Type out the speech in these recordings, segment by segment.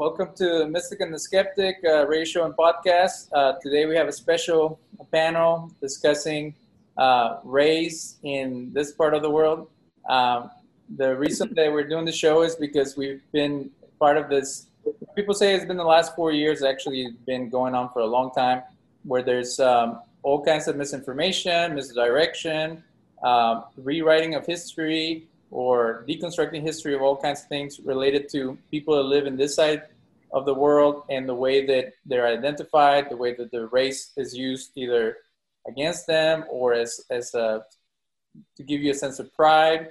Welcome to the Mystic and the Skeptic uh, radio and podcast. Uh, today we have a special panel discussing uh, race in this part of the world. Um, the reason that we're doing the show is because we've been part of this. People say it's been the last four years. Actually, it's been going on for a long time, where there's um, all kinds of misinformation, misdirection, um, rewriting of history, or deconstructing history of all kinds of things related to people that live in this side of the world and the way that they're identified, the way that the race is used either against them or as, as a, to give you a sense of pride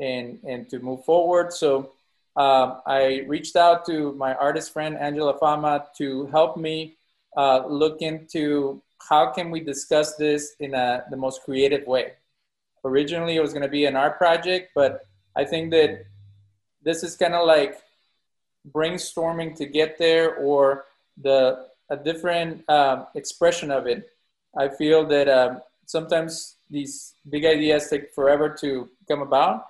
and, and to move forward. So um, I reached out to my artist friend Angela Fama to help me uh, look into how can we discuss this in a, the most creative way originally it was going to be an art project, but I think that this is kind of like brainstorming to get there or the a different um, expression of it. I feel that um, sometimes these big ideas take forever to come about,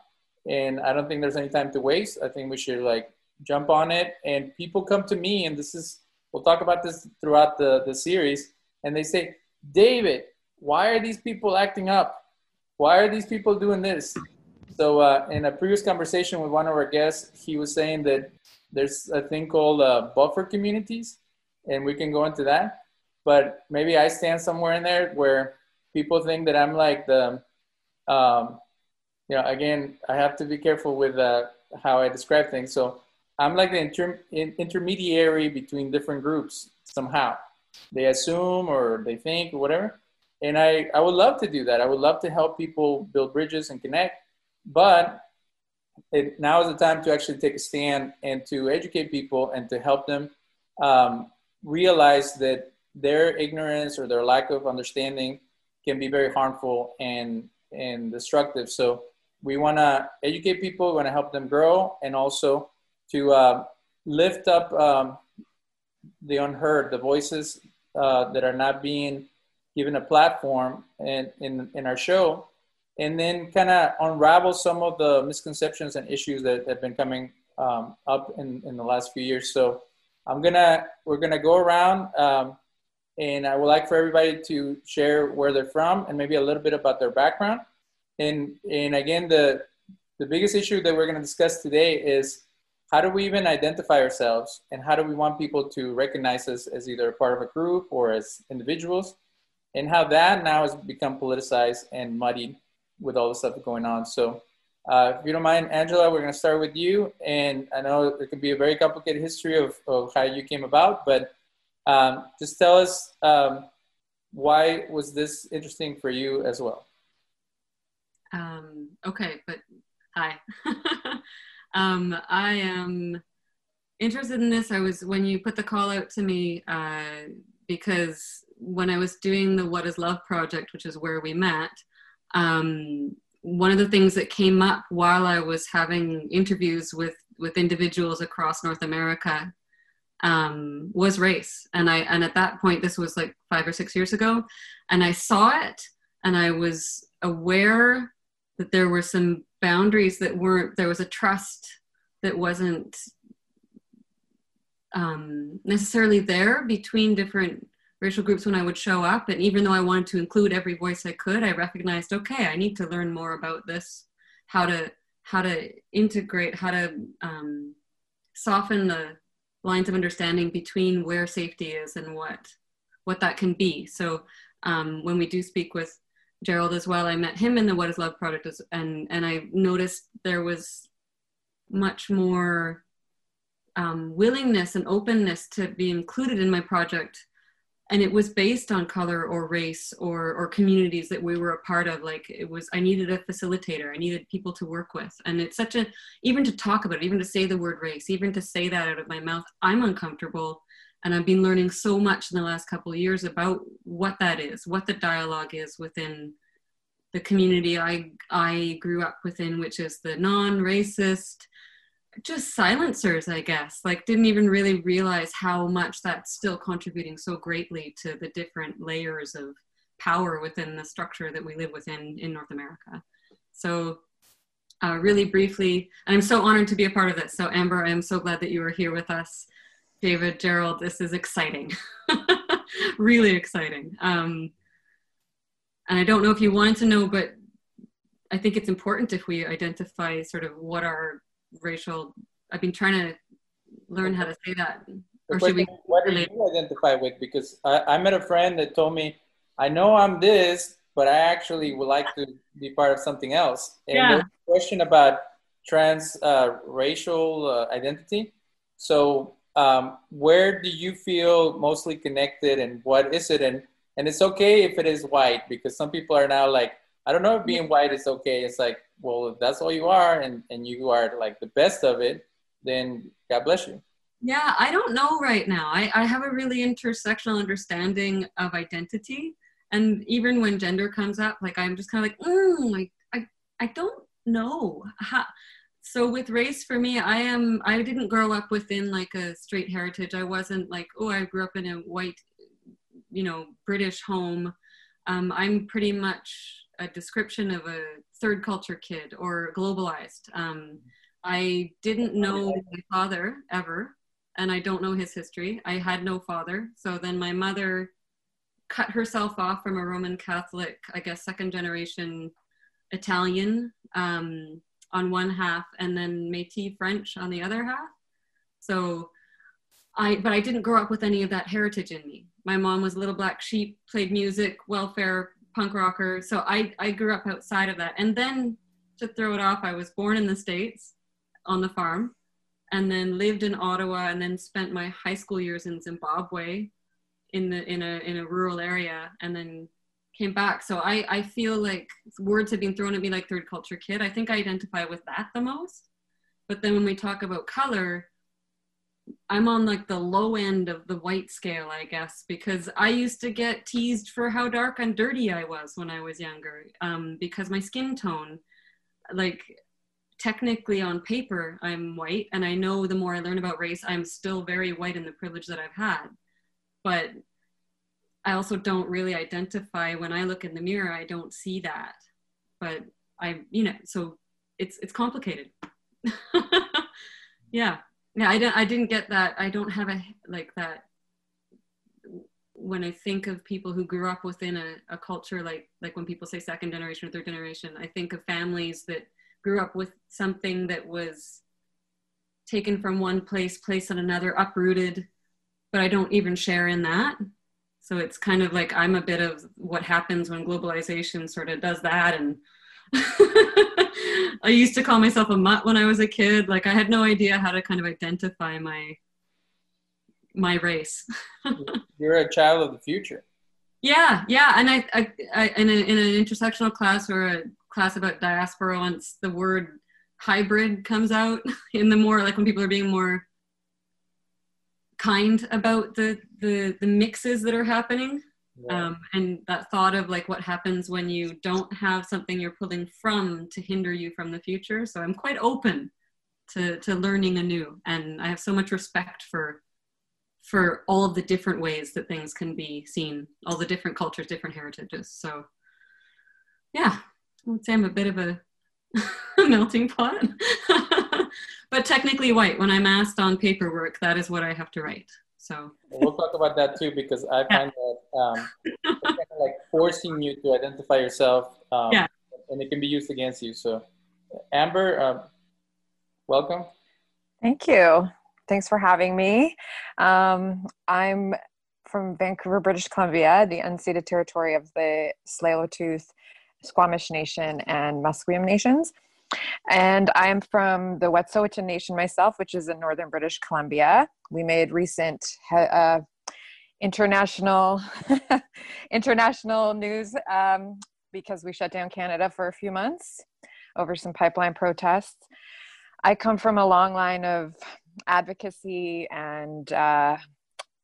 and I don't think there's any time to waste. I think we should like jump on it, and people come to me, and this is we'll talk about this throughout the the series, and they say, David, why are these people acting up? Why are these people doing this? So uh, in a previous conversation with one of our guests, he was saying that there's a thing called uh, buffer communities, and we can go into that. But maybe I stand somewhere in there where people think that I'm like the, um, you know, again, I have to be careful with uh, how I describe things. So I'm like the inter- intermediary between different groups somehow. They assume or they think or whatever and I, I would love to do that. I would love to help people build bridges and connect, but it, now is the time to actually take a stand and to educate people and to help them um, realize that their ignorance or their lack of understanding can be very harmful and, and destructive. So we want to educate people, we want to help them grow, and also to uh, lift up um, the unheard, the voices uh, that are not being given a platform in, in, in our show, and then kind of unravel some of the misconceptions and issues that have been coming um, up in, in the last few years. So I'm gonna we're gonna go around, um, and I would like for everybody to share where they're from and maybe a little bit about their background. And and again, the the biggest issue that we're gonna discuss today is how do we even identify ourselves and how do we want people to recognize us as either a part of a group or as individuals and how that now has become politicized and muddied with all the stuff going on. So, uh, if you don't mind, Angela, we're going to start with you. And I know it could be a very complicated history of, of how you came about, but um, just tell us um, why was this interesting for you as well? Um, okay, but hi. um, I am interested in this. I was, when you put the call out to me, uh, because when I was doing the What is Love project, which is where we met, um, one of the things that came up while I was having interviews with with individuals across North America um, was race, and I and at that point this was like five or six years ago, and I saw it, and I was aware that there were some boundaries that weren't there was a trust that wasn't um, necessarily there between different racial groups when I would show up. And even though I wanted to include every voice I could, I recognized, okay, I need to learn more about this, how to how to integrate, how to um, soften the lines of understanding between where safety is and what what that can be. So um, when we do speak with Gerald as well, I met him in the What Is Love project, and and I noticed there was much more um, willingness and openness to be included in my project and it was based on color or race or or communities that we were a part of. Like it was i needed a facilitator. I needed people to work with. And it's such a even to talk about it even to say the word race even to say that out of my mouth i'm uncomfortable. And i've been learning so much in the last couple of years about what that is what the dialogue is within the community i i grew up within which is the non-racist just silencers i guess like didn't even really realize how much that's still contributing so greatly to the different layers of power within the structure that we live within in north america so uh, really briefly and i'm so honored to be a part of this so amber i'm so glad that you are here with us David, Gerald, this is exciting. really exciting. Um, and I don't know if you wanted to know, but I think it's important if we identify sort of what our racial. I've been trying to learn how to say that. Or should we what do you identify with? Because I, I met a friend that told me, I know I'm this, but I actually would like to be part of something else. And yeah. question about trans uh, racial uh, identity. So, um, where do you feel mostly connected, and what is it? And and it's okay if it is white, because some people are now like, I don't know if being white is okay. It's like, well, if that's all you are, and and you are like the best of it, then God bless you. Yeah, I don't know right now. I, I have a really intersectional understanding of identity. And even when gender comes up, like I'm just kind of like, mm, like I, I don't know. How, so with race for me, I am I didn't grow up within like a straight heritage. I wasn't like, oh, I grew up in a white, you know, British home. Um, I'm pretty much a description of a third culture kid or globalized. Um, I didn't know my father ever, and I don't know his history. I had no father. So then my mother cut herself off from a Roman Catholic, I guess, second generation Italian um, on one half, and then Métis French on the other half. So I, but I didn't grow up with any of that heritage in me. My mom was a little black sheep, played music, welfare, punk rocker. So I, I grew up outside of that. And then to throw it off, I was born in the States on the farm and then lived in Ottawa and then spent my high school years in Zimbabwe in the in a in a rural area and then came back. So I I feel like words have been thrown at me like third culture kid. I think I identify with that the most. But then when we talk about color, I'm on like the low end of the white scale, I guess, because I used to get teased for how dark and dirty I was when I was younger, um, because my skin tone, like technically on paper i'm white and i know the more i learn about race i'm still very white in the privilege that i've had. But i also don't really identify when i look in the mirror i don't see that. But i you know so it's it's complicated. Yeah yeah i don't i didn't get that i don't have a like that when i think of people who grew up within a, a culture like like when people say second generation or third generation i think of families that grew up with something that was taken from one place, placed on another, uprooted, but I don't even share in that. So it's kind of like I'm a bit of what happens when globalization sort of does that. And I used to call myself a mutt when I was a kid. Like I had no idea how to kind of identify my my race. You're a child of the future. Yeah, yeah, and I, I, I in, a, in an intersectional class or a class about diaspora once the word hybrid comes out in the more like when people are being more kind about the the, the mixes that are happening yeah. um, and that thought of like what happens when you don't have something you're pulling from to hinder you from the future so i'm quite open to to learning anew and i have so much respect for for all of the different ways that things can be seen all the different cultures different heritages so yeah I would say I'm a bit of a melting pot. but technically white. When I'm asked on paperwork, that is what I have to write. So we'll talk about that too because I find that um, kind of like forcing you to identify yourself, um, yeah. and it can be used against you. So, Amber, um, welcome. Thank you. Thanks for having me. Um, I'm from Vancouver, British Columbia, the unceded territory of the Tsleil-Waututh Squamish Nation, and Musqueam Nations. And I am from the Wet'suwet'en Nation myself, which is in northern British Columbia. We made recent uh, international international news um, because we shut down Canada for a few months over some pipeline protests. I come from a long line of advocacy and uh,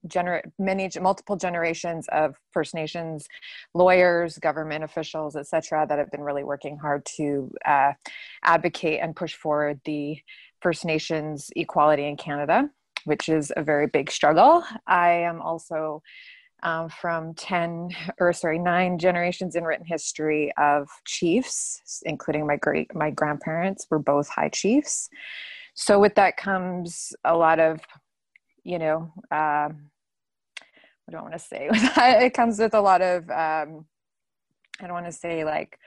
gener- many multiple generations of First Nations lawyers, government officials, etc., that have been really working hard to uh, advocate and push forward the First Nations equality in Canada, which is a very big struggle. I am also um, from 10 or sorry 9 generations in written history of chiefs including my great my grandparents were both high chiefs so with that comes a lot of you know, um, I want to say? it comes with a lot of, um, I don't want to say like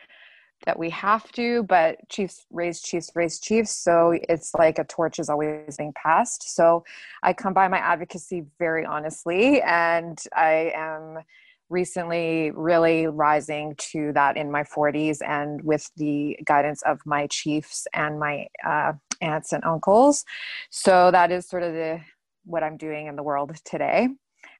that we have to, but chiefs raise chiefs raise chiefs. So it's like a torch is always being passed. So I come by my advocacy very honestly, and I am recently really rising to that in my 40s and with the guidance of my chiefs and my uh, aunts and uncles so that is sort of the what i'm doing in the world today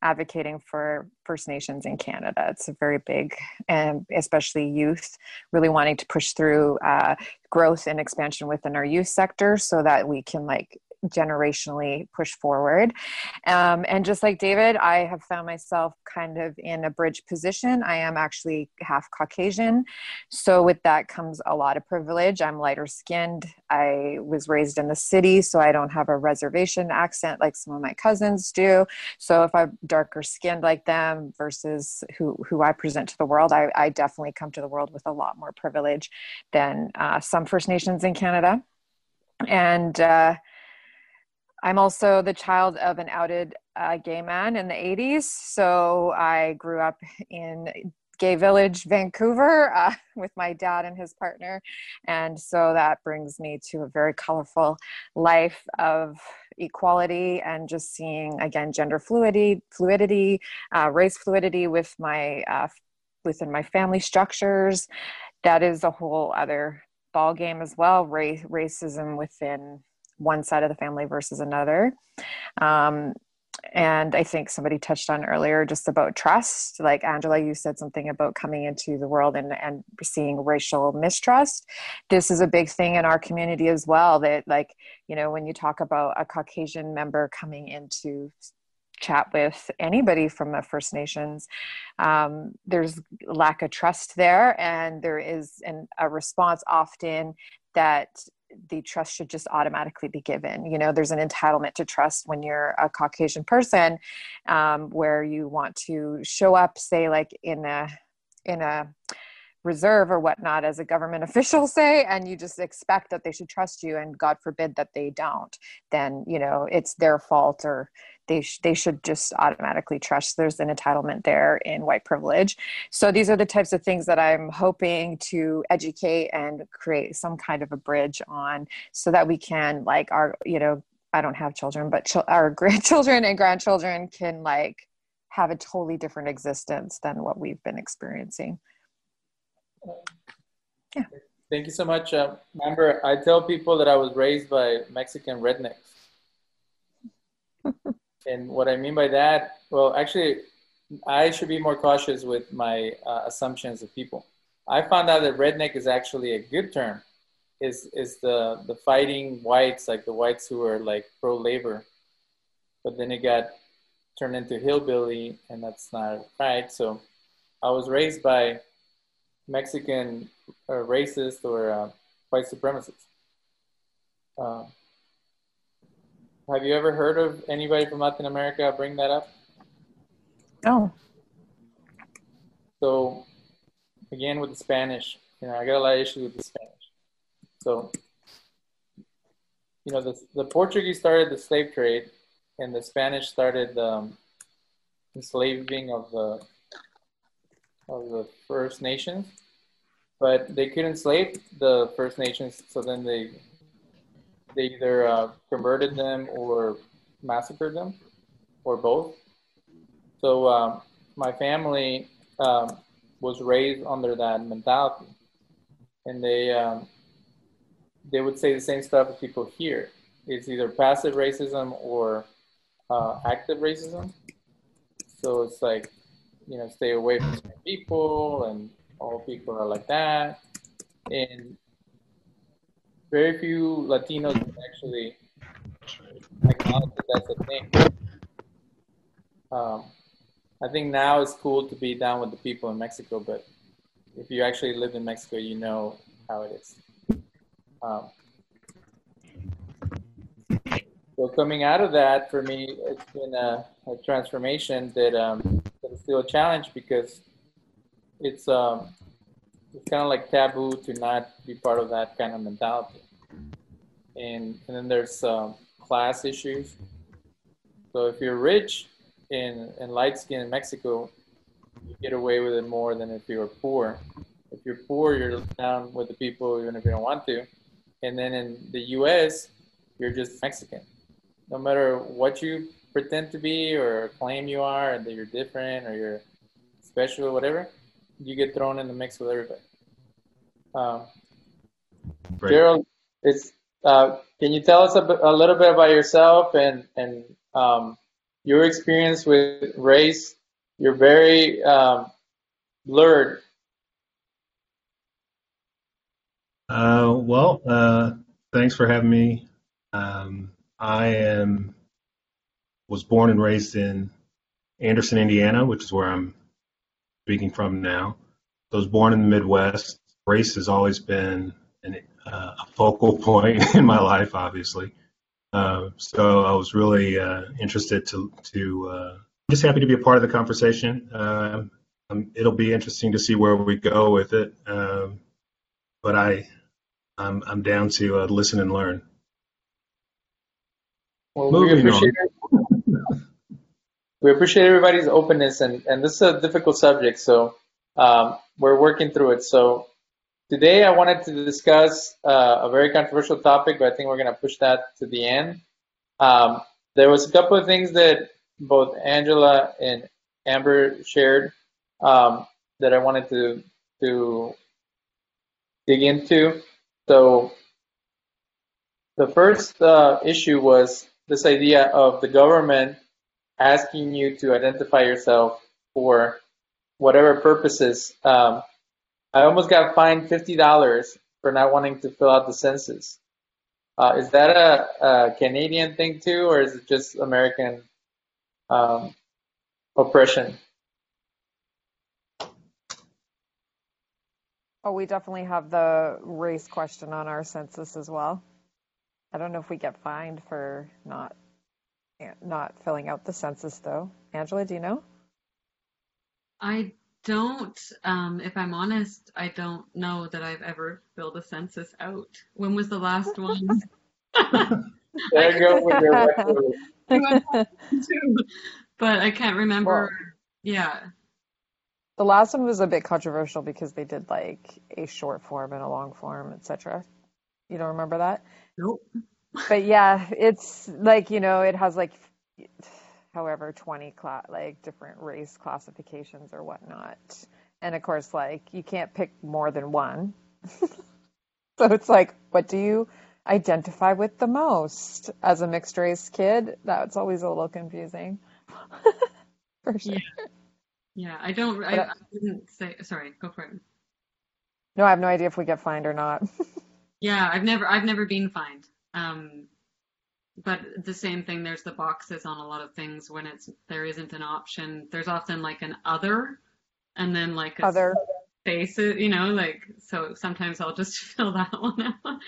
advocating for First Nations in Canada. It's a very big, and especially youth, really wanting to push through uh, growth and expansion within our youth sector so that we can like generationally push forward. Um, and just like David, I have found myself kind of in a bridge position. I am actually half Caucasian. So, with that comes a lot of privilege. I'm lighter skinned. I was raised in the city, so I don't have a reservation accent like some of my cousins do. So, if I'm darker skinned like them versus who, who I present to the world, I, I definitely come to the world with a lot more privilege than uh, some First Nations in Canada. And uh, I'm also the child of an outed uh, gay man in the 80s. So I grew up in Gay Village, Vancouver, uh, with my dad and his partner. And so that brings me to a very colorful life of equality and just seeing, again, gender fluidity, fluidity, uh, race fluidity with my, uh, within my family structures. That is a whole other ball game as well. Race, racism within one side of the family versus another. Um, and I think somebody touched on earlier just about trust. Like Angela, you said something about coming into the world and, and seeing racial mistrust. This is a big thing in our community as well. That, like, you know, when you talk about a Caucasian member coming into chat with anybody from the First Nations, um, there's lack of trust there, and there is an, a response often that the trust should just automatically be given. You know, there's an entitlement to trust when you're a Caucasian person, um, where you want to show up, say, like in a in a reserve or whatnot as a government official say and you just expect that they should trust you and god forbid that they don't then you know it's their fault or they, sh- they should just automatically trust there's an entitlement there in white privilege. So these are the types of things that i'm hoping to educate and create some kind of a bridge on so that we can like our you know i don't have children but ch- our grandchildren and grandchildren can like have a totally different existence than what we've been experiencing. Yeah. Thank you so much. Uh, remember i tell people that i was raised by mexican rednecks and what I mean by that, well, actually, I should be more cautious with my uh, assumptions of people. I found out that redneck is actually a good term. Is is the the fighting whites like the whites who are like pro labor, but then it got turned into hillbilly, and that's not right. So, I was raised by Mexican uh, racist or uh, white supremacists. Have you ever heard of anybody from Latin America bring that up? No. So, again, with the Spanish, you know, I got a lot of issues with the Spanish. So, you know, the, the Portuguese started the slave trade, and the Spanish started the um, enslaving of the of the First Nations, but they couldn't enslave the First Nations, so then they they either uh, converted them or massacred them, or both. So um, my family um, was raised under that mentality, and they um, they would say the same stuff as people here. It's either passive racism or uh, active racism. So it's like, you know, stay away from people, and all people are like that. And very few Latinos actually acknowledge that that's a thing. Um, I think now it's cool to be down with the people in Mexico, but if you actually live in Mexico, you know how it is. Um, so coming out of that, for me, it's been a, a transformation that, um, that is still a challenge because it's um, it's kind of like taboo to not be part of that kind of mentality. And, and then there's um, class issues. So if you're rich in, in light skin in Mexico, you get away with it more than if you're poor. If you're poor, you're down with the people even if you don't want to. And then in the US, you're just Mexican. No matter what you pretend to be or claim you are, and that you're different or you're special or whatever, you get thrown in the mix with everybody. Um, Gerald, it's uh, can you tell us a, a, little bit about yourself and and um, your experience with race? You're very um, blurred. Uh, well, uh, thanks for having me. Um, I am was born and raised in Anderson, Indiana, which is where I'm speaking from now. I was born in the Midwest. Race has always been an, uh, a focal point in my life, obviously. Uh, so I was really uh, interested to to uh, just happy to be a part of the conversation. Um, it'll be interesting to see where we go with it. Um, but I I'm, I'm down to uh, listen and learn. Well, Moving we appreciate we appreciate everybody's openness, and and this is a difficult subject, so um, we're working through it. So Today, I wanted to discuss uh, a very controversial topic, but I think we're going to push that to the end. Um, there was a couple of things that both Angela and Amber shared um, that I wanted to to dig into. So, the first uh, issue was this idea of the government asking you to identify yourself for whatever purposes. Um, I almost got fined fifty dollars for not wanting to fill out the census. Uh, is that a, a, Canadian thing too, or is it just American um, oppression? Oh, we definitely have the race question on our census as well. I don't know if we get fined for not not filling out the census though. Angela, do you know? I don't, um, if I'm honest, I don't know that I've ever filled a census out. When was the last one? there you go with your But I can't remember. Well, yeah. The last one was a bit controversial because they did like a short form and a long form, etc. You don't remember that? Nope. But yeah, it's like, you know, it has like however 20 cla- like different race classifications or whatnot. And of course like you can't pick more than one. So it's like what do you identify with the most? As a mixed race kid that's always a little confusing. For sure. Yeah, yeah i don't I, I didn't say sorry go for it. No i have no idea if we get fined or not. Yeah i've never i've never been fined um but the same thing there's the boxes on a lot of things when it's there isn't an option. There's often like an other and then like a other. faces you know like so sometimes i'll just fill that one out.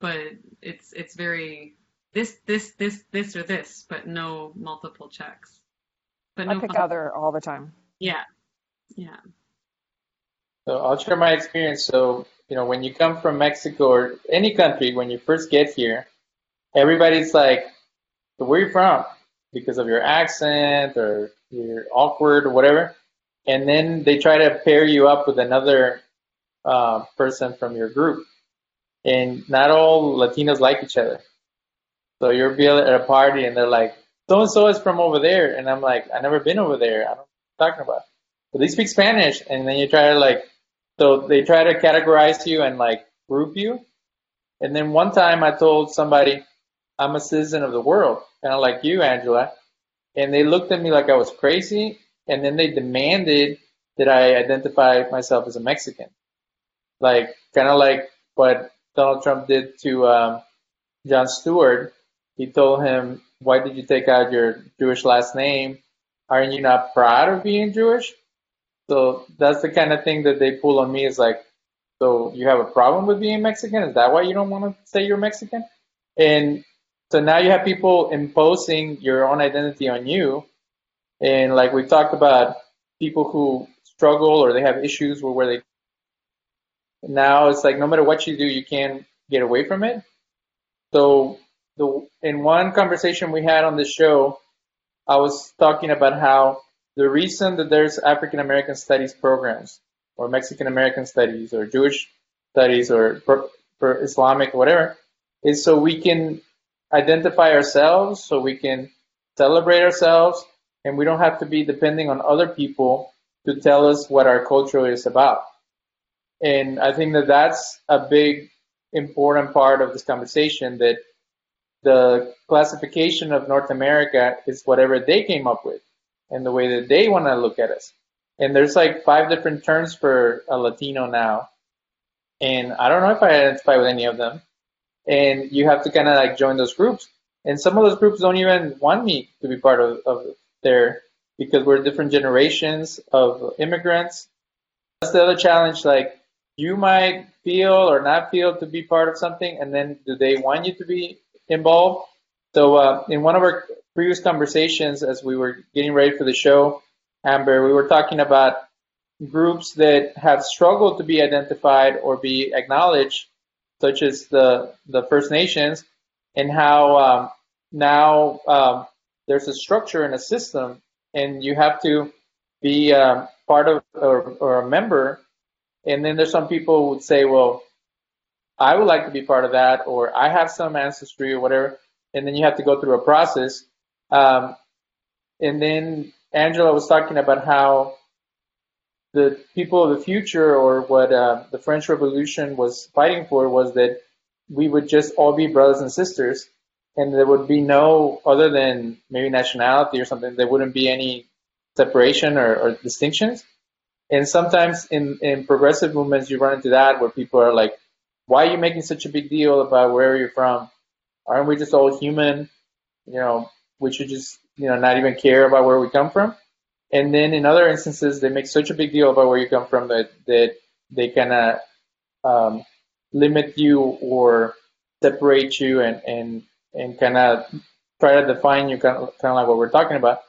But it's it's very this this this this or this but no multiple checks. But no i pick other all the time. Yeah. Yeah so i'll share my experience so you know when you come from mexico or any country when you first get here everybody's like, where are you from? Because of your accent or you're awkward or whatever. And then they try to pair you up with another uh, person from your group. And not all Latinos like each other. So you'll be at a party and they're like, so and so is from over there. And I'm like, I've never been over there. I don't know what you're talking about. But they speak Spanish. And then you try to like, so they try to categorize you and like group you. And then one time I told somebody, I'm a citizen of the world, kind of like you, Angela. And they looked at me like I was crazy, and then they demanded that I identify myself as a Mexican, like kind of like what Donald Trump did to um, Jon Stewart. He told him, "Why did you take out your Jewish last name? Aren't you not proud of being Jewish?" So that's the kind of thing that they pull on me. Is like, so you have a problem with being Mexican? Is that why you don't want to say you're Mexican? And so now you have people imposing your own identity on you. And like we talked about, people who struggle or they have issues with where they now it's like no matter what you do, you can't get away from it. So the in one conversation we had on the show, I was talking about how the reason that there's African American studies programs or Mexican American studies or Jewish studies or Islamic whatever is so we can identify ourselves, so we can celebrate ourselves, and we don't have to be depending on other people to tell us what our culture is about. And I think that that's a big important part of this conversation that the classification of North America is whatever they came up with and the way that they want to look at us. And there's like five different terms for a Latino now. And I don't know if I identify with any of them. And you have to kind of like join those groups. And some of those groups don't even want me to be part of, of their, because we're different generations of immigrants. That's the other challenge. Like you might feel or not feel to be part of something, and then do they want you to be involved? So uh, in one of our previous conversations, as we were getting ready for the show, Amber, we were talking about groups that have struggled to be identified or be acknowledged, such as the the First Nations, and how um, now um, there's a structure and a system, and you have to be um, part of or, or a member and then there's some people who would say, well, I would like to be part of that, or I have some ancestry or whatever. And then you have to go through a process. Um, and then Angela was talking about how the people of the future, or what uh, the French Revolution was fighting for, was that we would just all be brothers and sisters, and there would be no other than maybe nationality or something. There wouldn't be any separation or, or distinctions. And sometimes in, in progressive movements, you run into that where people are like, why are you making such a big deal about where you're from? Aren't we just all human? You know, we should just, you know, not even care about where we come from. And then in other instances, they make such a big deal about where you come from that, that they kind of um, limit you or separate you and, and, and kind of try to define you kind of, kind of like what we're talking about.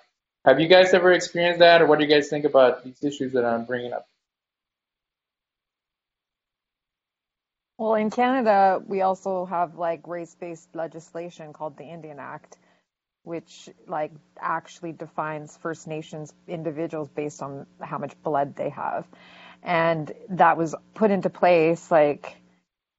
Have you guys ever experienced that, or what do you guys think about these issues that I'm bringing up? Well, in Canada, we also have like race-based legislation called the Indian Act, which like actually defines First Nations individuals based on how much blood they have. And that was put into place like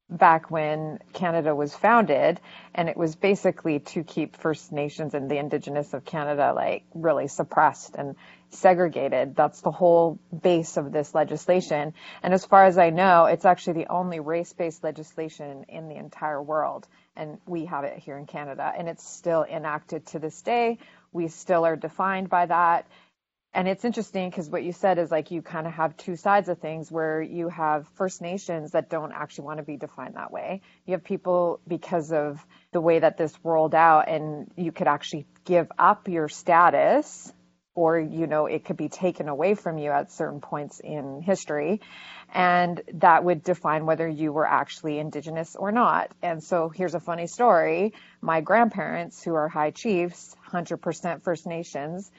back when Canada was founded, and it was basically to keep First Nations and the Indigenous of Canada like really suppressed and segregated. That's the whole base of this legislation. And as far as I know, it's actually the only race-based legislation in the entire world, and we have it here in Canada, and it's still enacted to this day. We still are defined by that and it's interesting because what you said is like you kind of have two sides of things where you have First Nations that don't actually want to be defined that way. You have people because of the way that this rolled out, and you could actually give up your status, or you know, it could be taken away from you at certain points in history, and that would define whether you were actually Indigenous or not. And so here's a funny story: my grandparents, who are high chiefs, 100% First Nations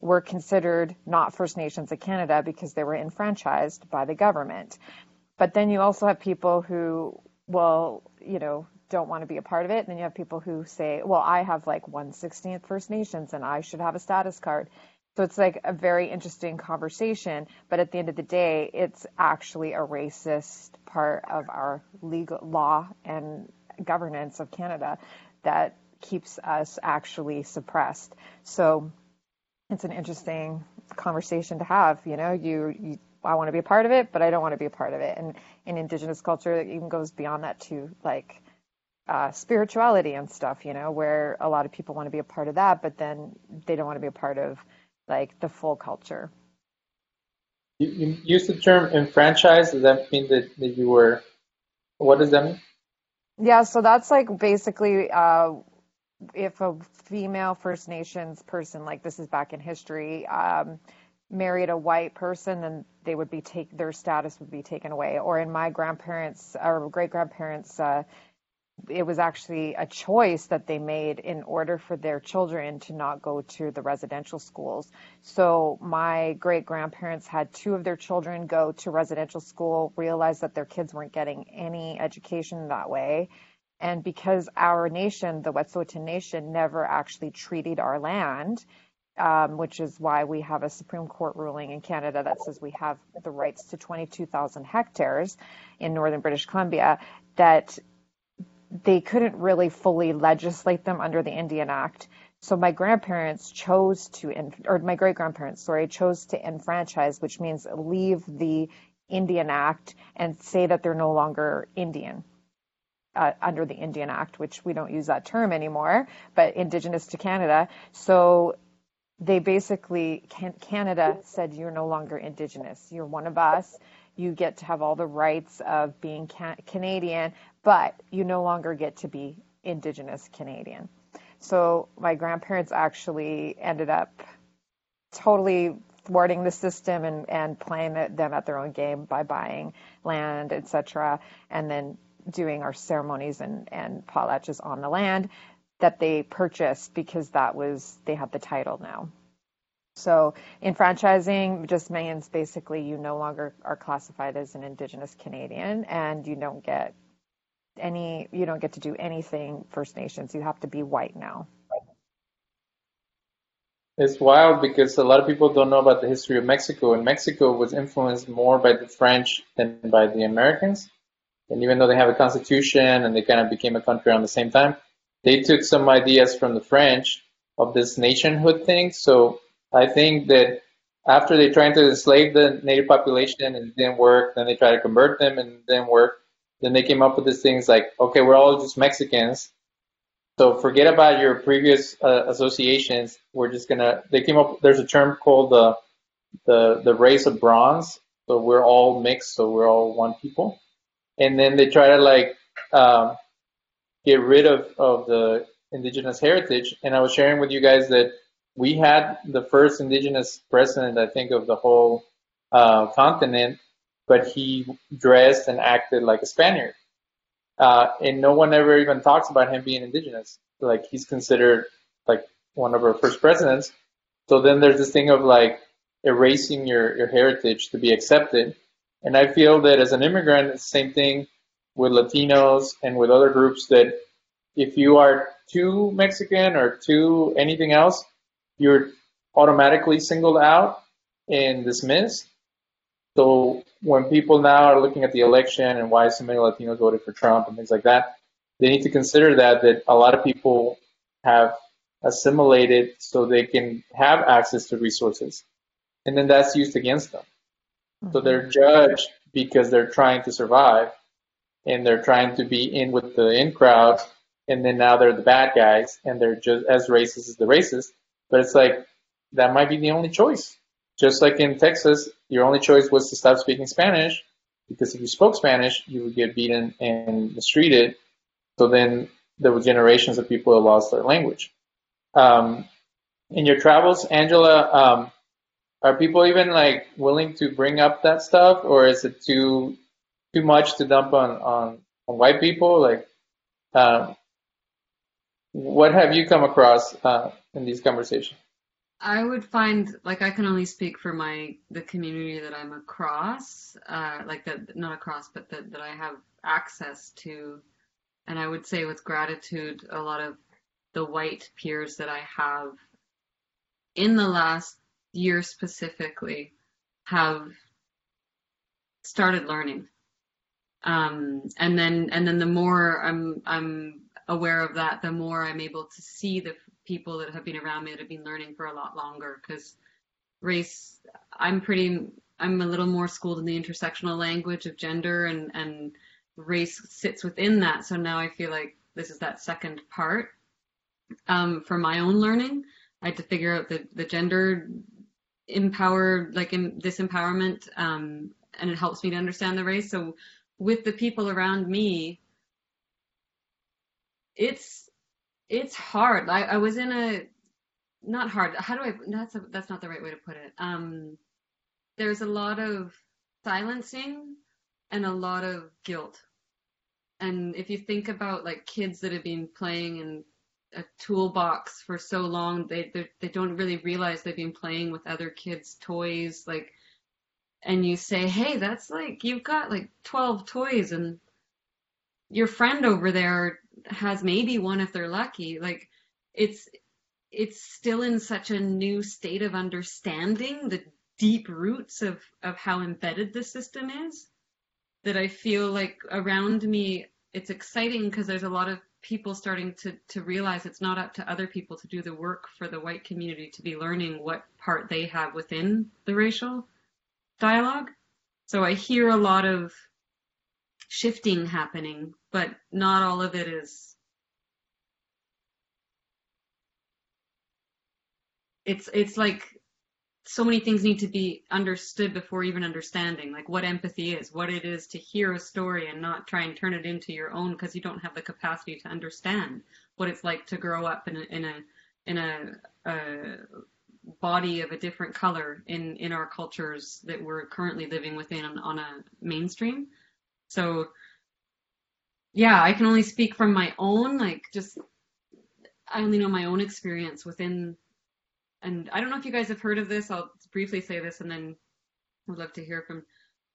were considered not First Nations of Canada because they were enfranchised by the government. But then you also have people who, well, you know, don't want to be a part of it. And then you have people who say, well, I have like 116th First Nations and I should have a status card. So it's like a very interesting conversation. But at the end of the day, it's actually a racist part of our legal law and governance of Canada that keeps us actually suppressed. So it's an interesting conversation to have. You know, you, you I want to be a part of it, but I don't want to be a part of it. And in Indigenous culture, it even goes beyond that to like uh, spirituality and stuff. You know, where a lot of people want to be a part of that, but then they don't want to be a part of like the full culture. You, you use the term enfranchised. Does that mean that, that you were? What does that mean? Yeah, so that's like basically uh, if a female First Nations person, like this is back in history, um, married a white person, then they would be take their status would be taken away. Or in my grandparents or great grandparents, uh, it was actually a choice that they made in order for their children to not go to the residential schools. So my great grandparents had two of their children go to residential school, realized that their kids weren't getting any education that way and because our nation, the Wet'suwet'en Nation, never actually treated our land, um, which is why we have a Supreme Court ruling in Canada that says we have the rights to 22,000 hectares in northern British Columbia, that they couldn't really fully legislate them under the Indian Act. So my grandparents chose to, or my great grandparents, sorry, chose to enfranchise, which means leave the Indian Act and say that they're no longer Indian. Uh, under the Indian Act, which we don't use that term anymore, but Indigenous to Canada. So they basically, Canada said, You're no longer Indigenous. You're one of us. You get to have all the rights of being Canadian, but you no longer get to be Indigenous Canadian. So my grandparents actually ended up totally thwarting the system and, and playing them at their own game by buying land, etc., and then doing our ceremonies and, and potlatches on the land that they purchased because that was they have the title now. So enfranchising just means basically you no longer are classified as an Indigenous Canadian and you don't get any you don't get to do anything First Nations. You have to be white now. It's wild because a lot of people don't know about the history of Mexico, and Mexico was influenced more by the French than by the Americans. And even though they have a constitution and they kind of became a country around the same time, they took some ideas from the French of this nationhood thing. So I think that after they tried to enslave the native population and it didn't work, then they tried to convert them and it didn't work. Then they came up with these things like, okay, we're all just Mexicans. So forget about your previous uh, associations. We're just gonna. They came up. There's a term called the the the race of bronze. So we're all mixed. So we're all one people. And then they try to like um, get rid of of the indigenous heritage. And I was sharing with you guys that we had the first indigenous president, I think, of the whole uh, continent, but he dressed and acted like a Spaniard. Uh, and no one ever even talks about him being indigenous. Like he's considered like one of our first presidents. So then there's this thing of like erasing your, your heritage to be accepted. And I feel that as an immigrant, it's the same thing with Latinos and with other groups that if you are too Mexican or too anything else, you're automatically singled out and dismissed. So when people now are looking at the election and why so many Latinos voted for Trump and things like that, they need to consider that that a lot of people have assimilated so they can have access to resources, and then that's used against them. Mm-hmm. So they're judged because they're trying to survive, and they're trying to be in with the in crowd, and then now they're the bad guys, and they're just as racist as the racist. But it's like that might be the only choice. Just like in Texas, your only choice was to stop speaking Spanish because if you spoke Spanish, you would get beaten and mistreated. So then there were generations of people that lost their language. Um, in your travels, Angela, um, are people even like willing to bring up that stuff, or is it too too much to dump on on, on white people? Like, uh, what have you come across uh, in these conversations? I would find like I can only speak for my the community that I'm across, uh, like that not across, but that that I have access to, and I would say with gratitude, a lot of the white peers that I have in the last year specifically have started learning, um, and then and then the more I'm I'm aware of that, the more I'm able to see the people that have been around me that have been learning for a lot longer because race i'm pretty i'm a little more schooled in the intersectional language of gender and and race sits within that. So now i feel like this is that second part. Um, for my own learning i had to figure out the the gender empower like in this empowerment um, and it helps me to understand the race. So with the people around me it's it's hard. I, I was in a not hard. How do I? That's a, that's not the right way to put it. Um, there's a lot of silencing and a lot of guilt. And if you think about like kids that have been playing in a toolbox for so long, they they don't really realize they've been playing with other kids' toys. Like, and you say, hey, that's like you've got like 12 toys, and your friend over there has maybe one if they're lucky. Like it's it's still in such a new state of understanding the deep roots of of how embedded the system is that I feel like around me it's exciting because there's a lot of people starting to to realize it's not up to other people to do the work for the white community to be learning what part they have within the racial dialogue. So I hear a lot of shifting happening, but not all of it is it's it's like so many things need to be understood before even understanding like what empathy is what it is to hear a story and not try and turn it into your own because you don't have the capacity to understand what it's like to grow up in a in a in a, a body of a different color in in our cultures that we're currently living within on, on a mainstream so yeah i can only speak from my own like just i only know my own experience within and I don't know if you guys have heard of this. I'll briefly say this, and then would love to hear from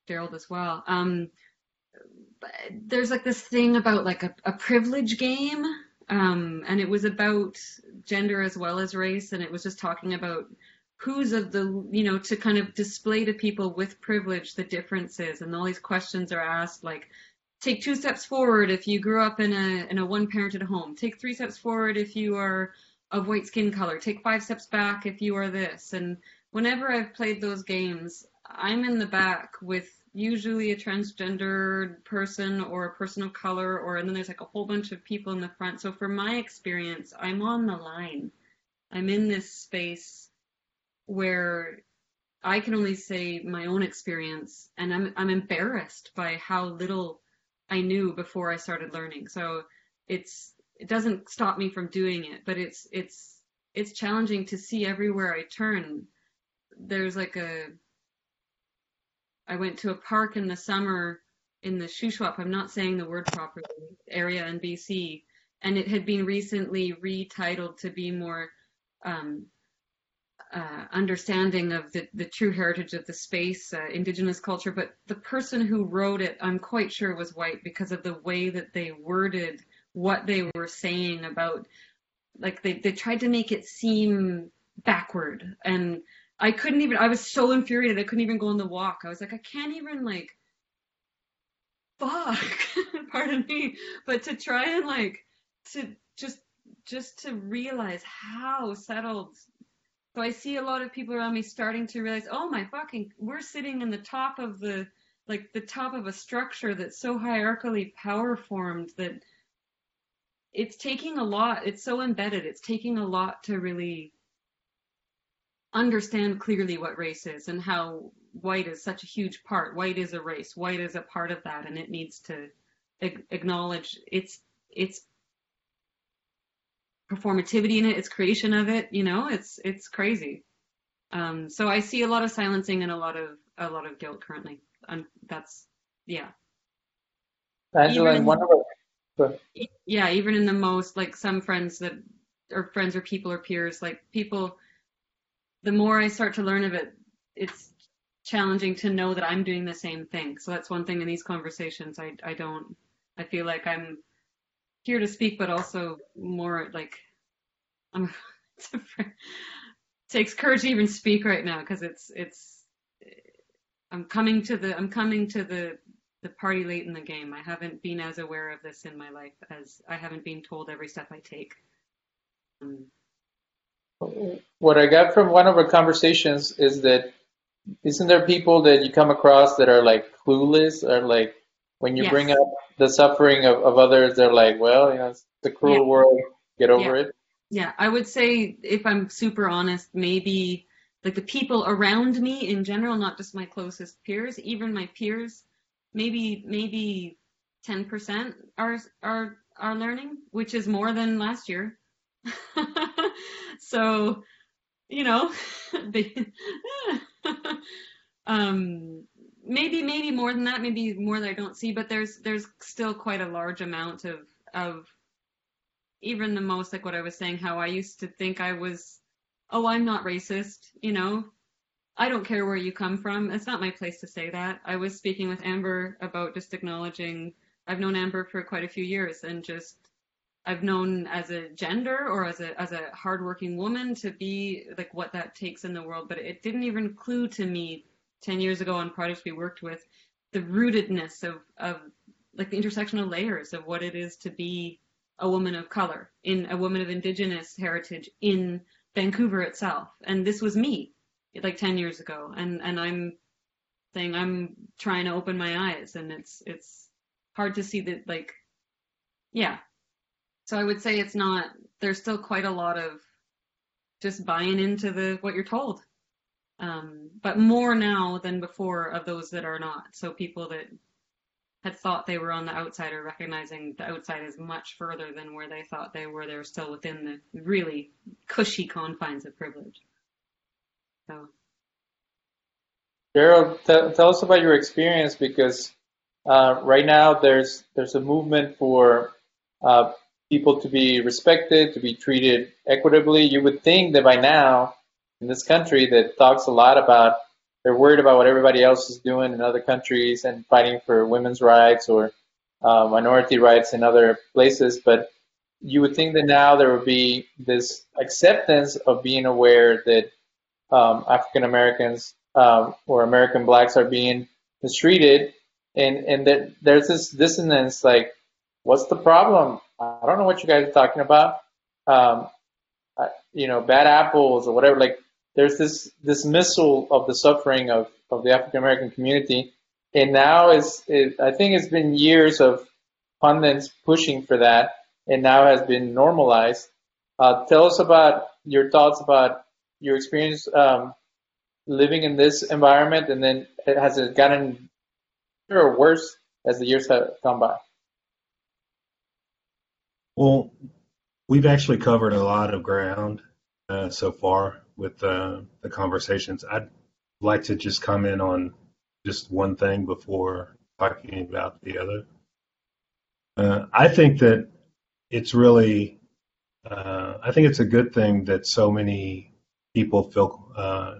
Gerald as well. Um, there's like this thing about like a, a privilege game, um, and it was about gender as well as race, and it was just talking about who's of the you know to kind of display to people with privilege the differences, and all these questions are asked like. Take two steps forward if you grew up in a in a one parented home. Take three steps forward if you are of white skin color. Take five steps back if you are this. And whenever I've played those games, I'm in the back with usually a transgender person or a person of color, or and then there's like a whole bunch of people in the front. So for my experience, I'm on the line. I'm in this space where I can only say my own experience, and I'm I'm embarrassed by how little I knew before I started learning. So it's it doesn't stop me from doing it, but it's it's it's challenging to see everywhere I turn. There's like a I went to a park in the summer in the Shuswap, I'm not saying the word properly, area in BC, and it had been recently retitled to be more um, uh, understanding of the, the true heritage of the space, uh, indigenous culture. But the person who wrote it, I'm quite sure was white because of the way that they worded what they were saying about like they, they tried to make it seem backward and I couldn't even I was so infuriated I couldn't even go on the walk. I was like, I can't even like fuck pardon me. But to try and like to just just to realize how settled so I see a lot of people around me starting to realize, oh my fucking we're sitting in the top of the like the top of a structure that's so hierarchically power formed that it's taking a lot it's so embedded it's taking a lot to really understand clearly what race is and how white is such a huge part. White is a race white is a part of that and it needs to acknowledge its its performativity in it its creation of it you know it's it's crazy. Um so i see a lot of silencing and a lot of a lot of guilt currently. And that's yeah. Angela in one of yeah, even in the most like some friends that or friends or people or peers, like people the more I start to learn of it, it's challenging to know that I'm doing the same thing. So that's one thing in these conversations I I don't I feel like I'm here to speak but also more like I'm takes courage to even speak right now because it's it's I'm coming to the I'm coming to the the party late in the game. I haven't been as aware of this in my life as I haven't been told every step I take. Um, what I got from one of our conversations is that isn't there people that you come across that are like clueless or like when you yes. bring up the suffering of, of others, they're like, well, you know, it's the cruel yeah. world, get over yeah. it. Yeah, I would say if I'm super honest, maybe like the people around me in general, not just my closest peers, even my peers, maybe maybe 10% are are are learning, which is more than last year. so, you know, they, um, maybe maybe more than that, maybe more that I don't see, but there's there's still quite a large amount of of even the most like what I was saying, how I used to think I was, oh, I'm not racist, you know, I don't care where you come from. It's not my place to say that. I was speaking with Amber about just acknowledging I've known Amber for quite a few years and just I've known as a gender or as a as a hardworking woman to be like what that takes in the world, but it didn't even clue to me ten years ago on projects we worked with the rootedness of of like the intersectional layers of what it is to be a woman of color in a woman of indigenous heritage in Vancouver itself. And this was me like 10 years ago. And, and I'm saying I'm trying to open my eyes and it's, it's hard to see that like, yeah. So I would say it's not, there's still quite a lot of just buying into the, what you're told. Um, but more now than before of those that are not. So people that had thought they were on the outside are recognizing the outside is much further than where they thought they were. They're still within the really cushy confines of privilege. So, Gerald, t- tell us about your experience because uh, right now there's there's a movement for uh, people to be respected, to be treated equitably. You would think that by now in this country that talks a lot about they're worried about what everybody else is doing in other countries and fighting for women's rights or uh, minority rights in other places. But you would think that now there would be this acceptance of being aware that um, African Americans um, or American blacks are being mistreated, and and that there's this dissonance. Like, what's the problem? I don't know what you guys are talking about. Um, you know, bad apples or whatever. Like, there's this dismissal of the suffering of, of the African American community. And now is it, I think it's been years of pundits pushing for that, and now has been normalized. Uh, tell us about your thoughts about your experience um, living in this environment, and then has it gotten better or worse as the years have gone by? Well, we've actually covered a lot of ground uh, so far with uh, the conversations. I'd like to just comment on just one thing before talking about the other. Uh, I think that it's really, uh, I think it's a good thing that so many people feel uh,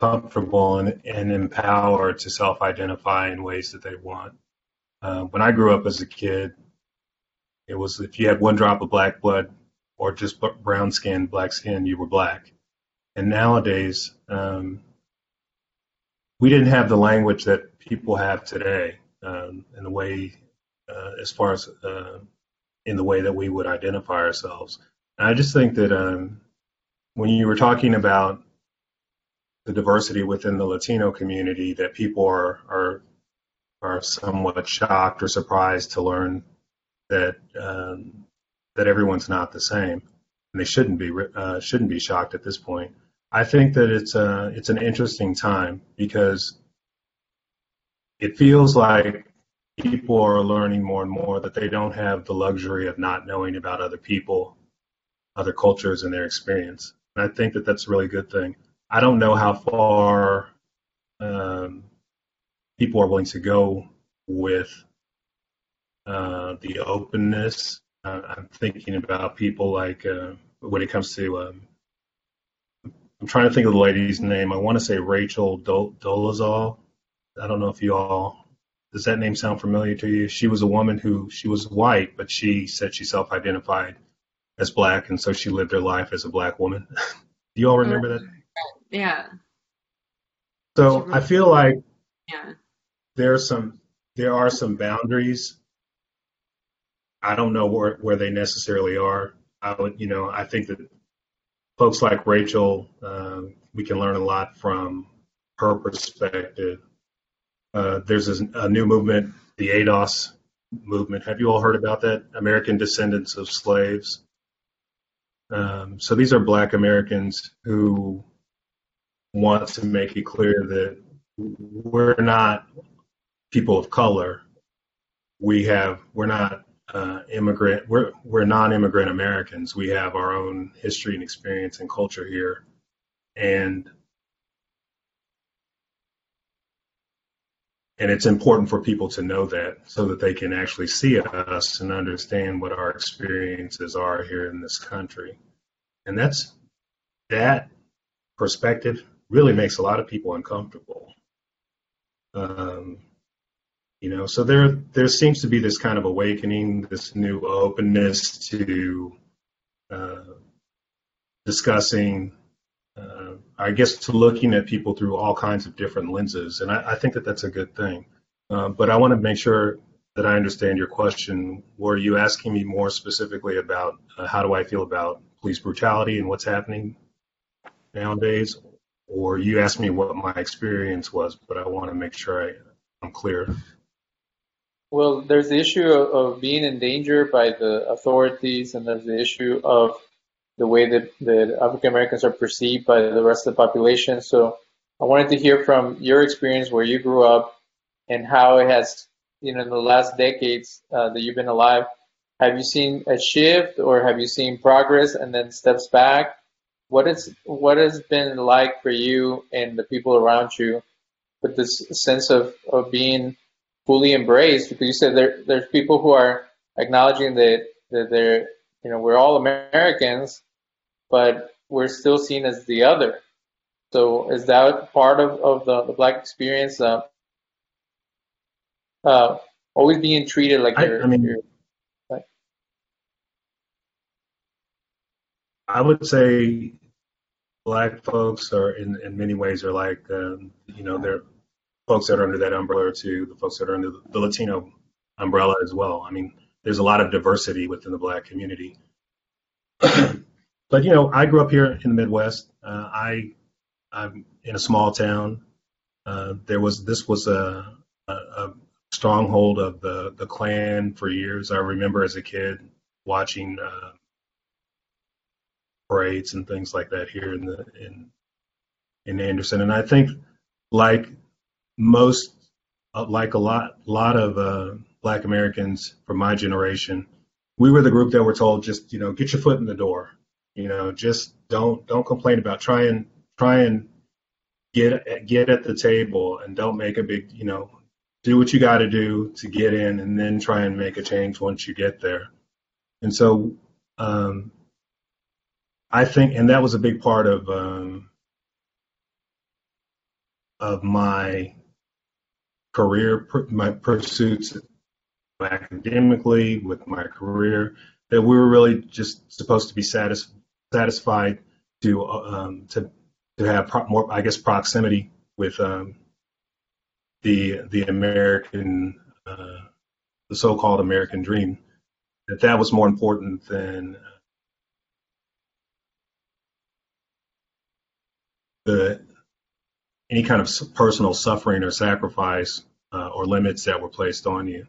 comfortable and, and, empowered to self-identify in ways that they want. Uh, when I grew up as a kid, it was if you had one drop of black blood or just brown skin, black skin, you were black. And nowadays, um, we didn't have the language that people have today um, in the way, uh, as far as uh, in the way that we would identify ourselves. And I just think that um, when you were talking about the diversity within the Latino community, that people are are are somewhat shocked or surprised to learn that um, that everyone's not the same, and they shouldn't be uh, shouldn't be shocked at this point. I think that it's a it's an interesting time because it feels like people are learning more and more that they don't have the luxury of not knowing about other people, other cultures, and their experience. And I think that that's a really good thing. I don't know how far um, people are willing to go with uh, the openness. Uh, I'm thinking about people like uh, when it comes to um, I'm trying to think of the lady's name. I want to say Rachel Dolezal. I don't know if you all does that name sound familiar to you? She was a woman who she was white, but she said she self-identified as black, and so she lived her life as a black woman. Do you all remember that? Yeah. So I feel like yeah. there are some there are some boundaries. I don't know where where they necessarily are. I would, you know, I think that folks like Rachel, um, we can learn a lot from her perspective. Uh, there's a, a, new movement, the ADOS movement. Have you all heard about that? American Descendants of Slaves. Um, so these are Black Americans who want to make it clear that we're not people of color. We have we're not uh, immigrant. We're we're non-immigrant Americans. We have our own history and experience and culture here, and and it's important for people to know that so that they can actually see us and understand what our experiences are here in this country. And that's that perspective really makes a lot of people uncomfortable. Um, You know, so there there seems to be this kind of awakening, this new openness to uh, discussing, uh, I guess, to looking at people through all kinds of different lenses, and I, I think that that's a good thing. Uh, but I want to make sure that I understand your question. Were you asking me more specifically about uh, how do I feel about police brutality and what's happening nowadays, or you asked me what my experience was? But I want to make sure I, I'm clear. Well, there's the issue of, of being in danger by the authorities, and there's the issue of the way that, that African Americans are perceived by the rest of the population. So I wanted to hear from your experience where you grew up and how it has, you know, in the last decades uh, that you've been alive, have you seen a shift or have you seen progress and then steps back? What is what has been like for you and the people around you with this sense of, of being fully embraced because you said there there's people who are acknowledging that that they're you know we're all Americans, but we're still seen as the other. So is that part of, of the, the black experience? Uh, uh, always being treated like I, you're, I mean, you're like, I would say black folks are in, in many ways are like um, you know they're folks that are under that umbrella to the folks that are under the Latino umbrella as well. I mean, there's a lot of diversity within the black community. but you know, I grew up here in the Midwest. Uh, I I'm in a small town. Uh, there was this was a, a, a stronghold of the the Klan for years. I remember as a kid watching uh, parades and things like that here in the in in Anderson, and I think like most uh, like a lot lot of uh, black americans from my generation we were the group that were told just you know get your foot in the door. You know just don't don't complain about try and try and get get at the table and don't make a big you know do what you got to do to get in and then try and make a change once you get there. And so um, i think and that was a big part of um, of my career, my pursuits academically, with my career, that we were really just supposed to be satis- satisfied to um, to to have pro- more, I guess, proximity with um, the the American, uh, the so-called American dream. That that was more important than the any kind of personal suffering or sacrifice uh, or limits that were placed on you.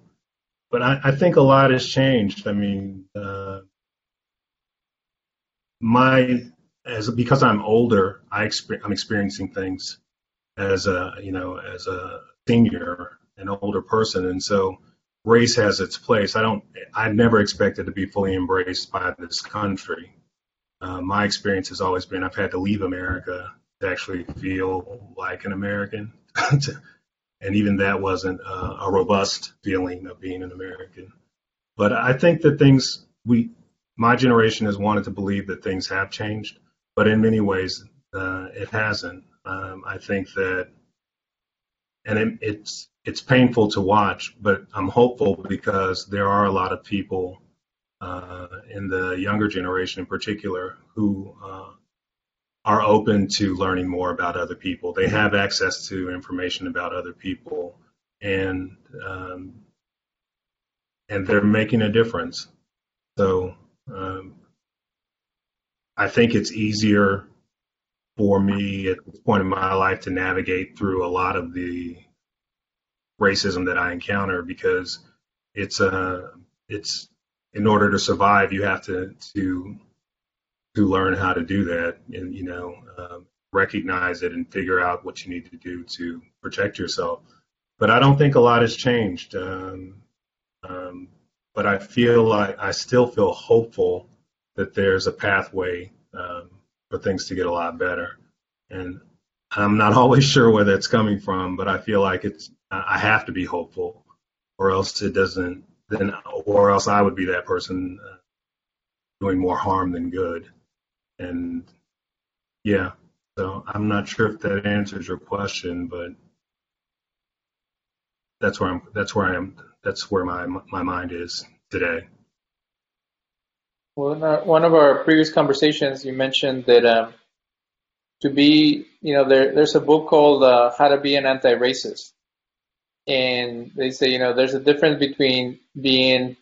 But I, I think a lot has changed. I mean, uh, my as because I'm older, I exper- I'm experiencing things as a you know as a senior, an older person, and so race has its place. I don't. I never expected to be fully embraced by this country. Uh, my experience has always been I've had to leave America actually feel like an American. and even that wasn't uh, a robust feeling of being an American. But I think that things we, my generation has wanted to believe that things have changed, but in many ways uh, it hasn't. Um, I think that, and it, it's it's painful to watch, but I'm hopeful because there are a lot of people uh, in the younger generation, in particular, who uh, are open to learning more about other people. They have access to information about other people, and um, and they're making a difference. So um, I think it's easier for me at this point in my life to navigate through a lot of the racism that I encounter because it's uh it's in order to survive you have to to to learn how to do that and you know um, recognize it and figure out what you need to do to protect yourself. But i don't think a lot has changed. Um, um, but i feel like i still feel hopeful that there's a pathway um, for things to get a lot better. And i'm not always sure where that's coming from but i feel like it's i have to be hopeful or else it doesn't then or else i would be that person uh, doing more harm than good and yeah, so I'm not sure if that answers your question, but that's where I'm. That's where I am. That's where my my mind is today. Well, in our, one of our previous conversations, you mentioned that um, to be, you know, there, there's a book called uh, How to Be an Anti-Racist, and they say, you know, there's a difference between being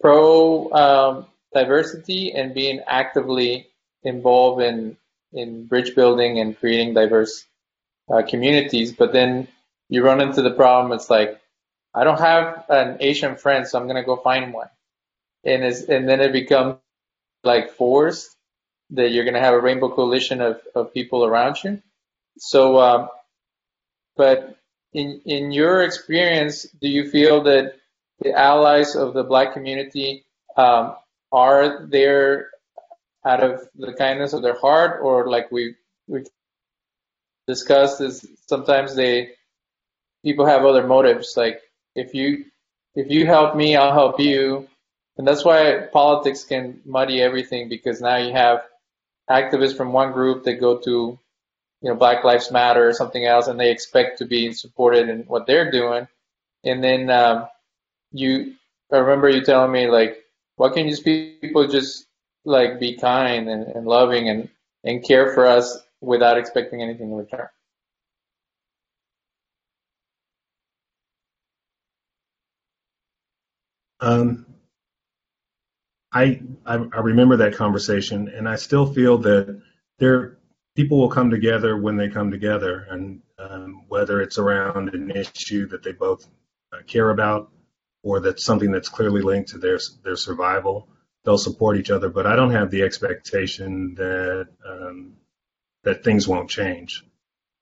pro um, diversity and being actively involved in in bridge building and creating diverse uh, communities. But then you run into the problem. It's like I don't have an Asian friend, so I'm gonna go find one, and is and then it becomes like forced that you're gonna have a rainbow coalition of, of people around you. So, um, but in in your experience, do you feel that the allies of the Black community um, are there out of the kindness of their heart, or like we we discussed, is sometimes they people have other motives. Like if you if you help me, I'll help you, and that's why politics can muddy everything because now you have activists from one group that go to you know Black Lives Matter or something else, and they expect to be supported in what they're doing, and then um, you I remember you telling me like, why can't these people just like be kind and, and loving and and care for us without expecting anything in return? Um, I, I remember that conversation, and I still feel that there people will come together when they come together, and um, whether it's around an issue that they both uh, care about, or that's something that's clearly linked to their their survival, they'll support each other. But I don't have the expectation that um, that things won't change,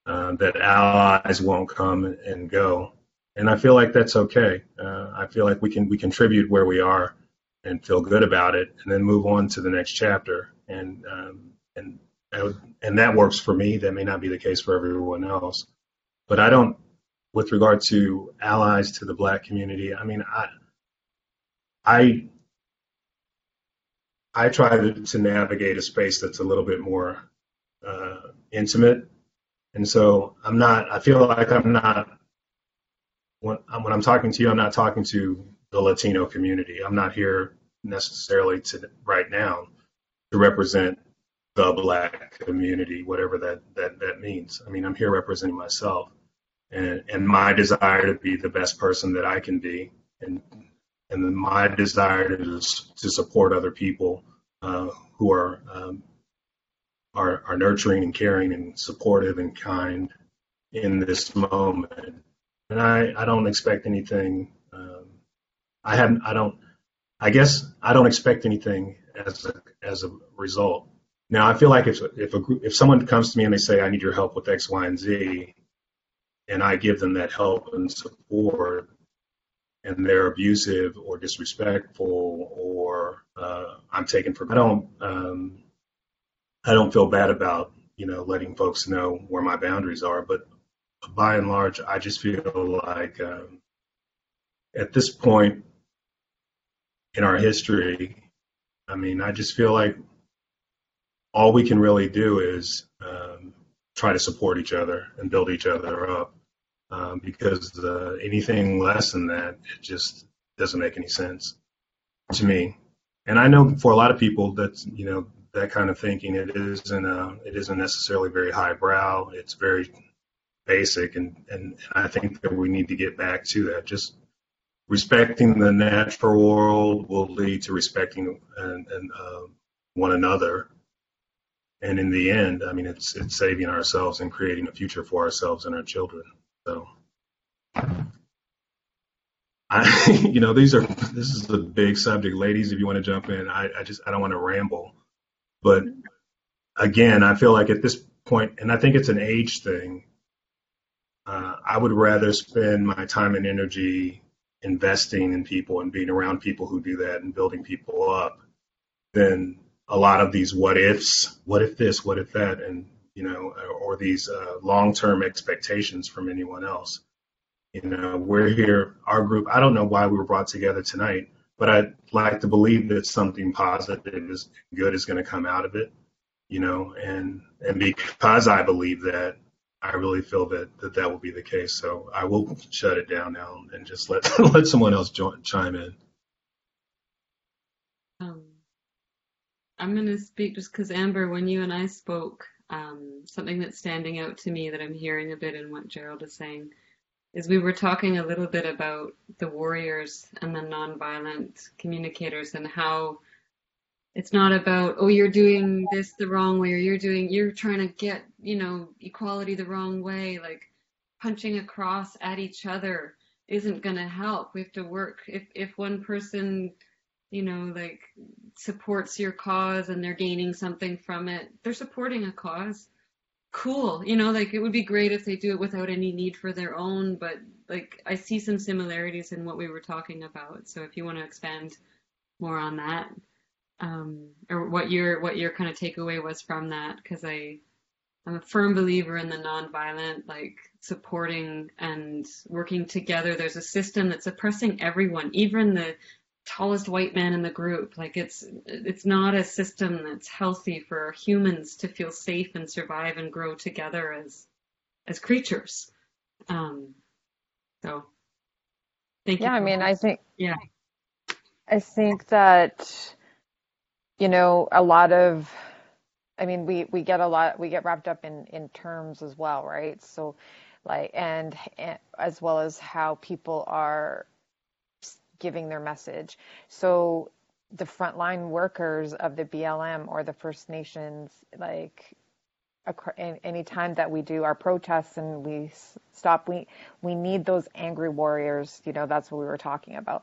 uh, that allies won't come and go and I feel like that's okay. Uh, I feel like we can we contribute where we are and feel good about it, and then move on to the next chapter. And um, and and that works for me. That may not be the case for everyone else, but I don't. With regard to allies to the Black community, I mean, I I I try to, to navigate a space that's a little bit more uh, intimate, and so I'm not. I feel like I'm not when, when I'm talking to you, I'm not talking to the Latino community. I'm not here necessarily to right now to represent the black community, whatever that, that, that means. I mean, I'm here representing myself and, and my desire to be the best person that I can be and, and my desire to, to support other people uh, who are, um, are, are nurturing and caring and supportive and kind in this moment and I, I don't expect anything. Um, I haven't. I don't. I guess I don't expect anything as a as a result. Now I feel like if if a group, if someone comes to me and they say I need your help with X, Y, and Z, and I give them that help and support, and they're abusive or disrespectful or uh, I'm taken for I don't um, I don't feel bad about you know letting folks know where my boundaries are, but by and large, I just feel like um, at this point in our history, I mean, I just feel like all we can really do is um, try to support each other and build each other up. Um, because uh, anything less than that, it just doesn't make any sense to me. And I know for a lot of people, that's you know that kind of thinking. It isn't uh, it isn't necessarily very highbrow. It's very basic, and, and I think that we need to get back to that. Just respecting the natural world will lead to respecting and, and uh, one another. And in the end, I mean, it's it's saving ourselves and creating a future for ourselves and our children. So, I, you know, these are this is a big subject, ladies. If you want to jump in, I, I just I don't want to ramble, but again, I feel like at this point, and I think it's an age thing uh, I would rather spend my time and energy investing in people and being around people who do that and building people up than a lot of these what ifs, what if this, what if that, and you know, or these uh, long-term expectations from anyone else. You know, we're here, our group. I don't know why we were brought together tonight, but I'd like to believe that something positive is good is going to come out of it. You know, and and because I believe that, I really feel that, that that will be the case. So I will shut it down now and just let let someone else join, chime in. Um, I'm going to speak just because Amber, when you and I spoke, um, something that's standing out to me that I'm hearing a bit in what Gerald is saying is we were talking a little bit about the warriors and the nonviolent communicators and how it's not about oh you're doing this the wrong way or you're doing you're trying to get you know equality the wrong way. Like punching across at each other isn't going to help. We have to work if if one person you know like supports your cause and they're gaining something from it. They're supporting a cause. Cool. You know like it would be great if they do it without any need for their own but like i see some similarities in what we were talking about. So if you want to expand more on that um, or what your what your kind of takeaway was from that because I I'm a firm believer in the nonviolent like supporting and working together. There's a system that's oppressing everyone, even the tallest white man in the group. Like it's it's not a system that's healthy for humans to feel safe and survive and grow together as as creatures. Um, so thank you. Yeah, I mean, I think yeah, I think that you know, a lot of, I mean, we, we get a lot, we get wrapped up in, in terms as well, right? So, like, and, and as well as how people are giving their message. So, the frontline workers of the BLM or the First Nations, like, any time that we do our protests and we stop, we we need those angry warriors. You know, that's what we were talking about.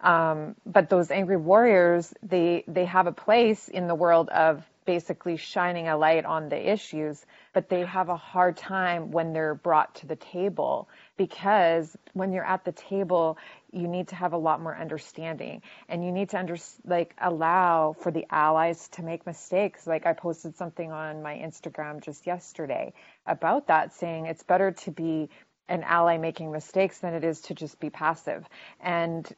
Um, but those angry warriors, they they have a place in the world of basically shining a light on the issues, but they have a hard time when they're brought to the table because when you're at the table, you need to have a lot more understanding and you need to under, like allow for the allies to make mistakes. Like I posted something on my Instagram just yesterday about that saying it's better to be an ally making mistakes than it is to just be passive. And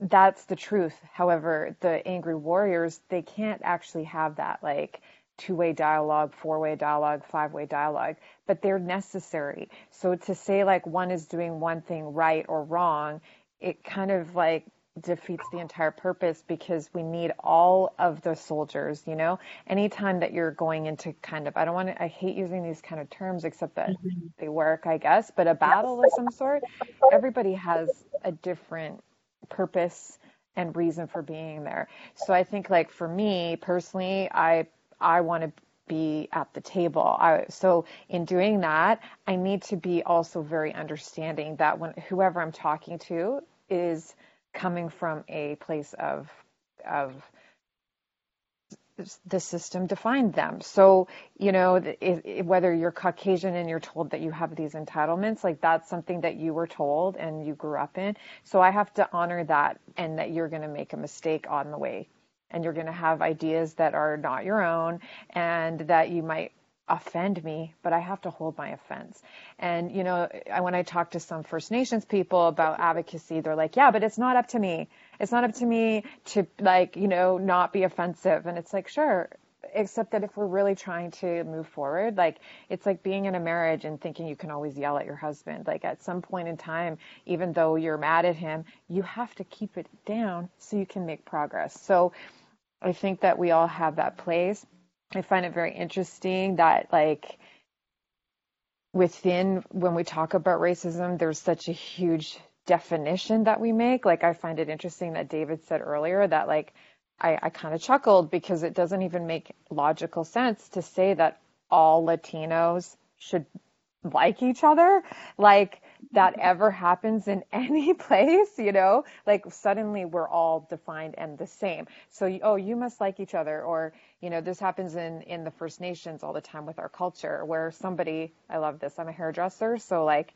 that's the truth. However, the angry warriors, they can't actually have that like two way dialogue, four way dialogue, five way dialogue, but they're necessary. So to say like one is doing one thing right or wrong, it kind of like defeats the entire purpose because we need all of the soldiers, you know? Anytime that you're going into kind of, I don't want to, I hate using these kind of terms except that mm-hmm. they work, I guess, but a battle of some sort, everybody has a different purpose and reason for being there. So I think like for me personally, I I want to be at the table. I, so in doing that, I need to be also very understanding that when whoever I'm talking to is coming from a place of of the system defined them. So, you know, if, if, whether you're Caucasian and you're told that you have these entitlements, like that's something that you were told and you grew up in. So I have to honor that and that you're going to make a mistake on the way and you're going to have ideas that are not your own and that you might offend me, but I have to hold my offense. And, you know, when I talk to some First Nations people about advocacy, they're like, yeah, but it's not up to me. It's not up to me to, like, you know, not be offensive. And it's like, sure. Except that if we're really trying to move forward, like it's like being in a marriage and thinking you can always yell at your husband. Like at some point in time, even though you're mad at him, you have to keep it down so you can make progress. So I think that we all have that place I find it very interesting that like within when we talk about racism, there's such a huge definition that we make. Like I find it interesting that David said earlier that like I, I kind of chuckled because it doesn't even make logical sense to say that all Latinos should like each other. Like that ever happens in any place, you know, like suddenly we're all defined and the same. So, oh, you must like each other. Or, you know, this happens in, in the First Nations all the time with our culture where somebody, I love this, I'm a hairdresser. So like,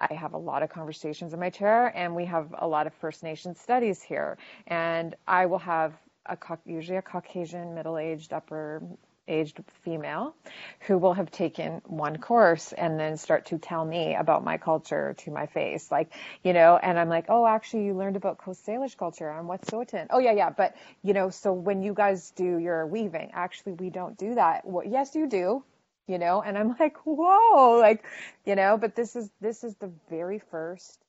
I have a lot of conversations in my chair and we have a lot of First Nation studies here. And I will have a, usually a Caucasian, middle-aged, upper aged female who will have taken one course and then start to tell me about my culture to my face. Like, you know, and I'm like, oh, actually, you learned about Coast Salish culture and Wet'suwet'en. Oh, yeah, yeah. But, you know, so when you guys do your weaving, actually, we don't do that. Well, yes, you do. you know and i'm like whoa like you know but this is this is the very first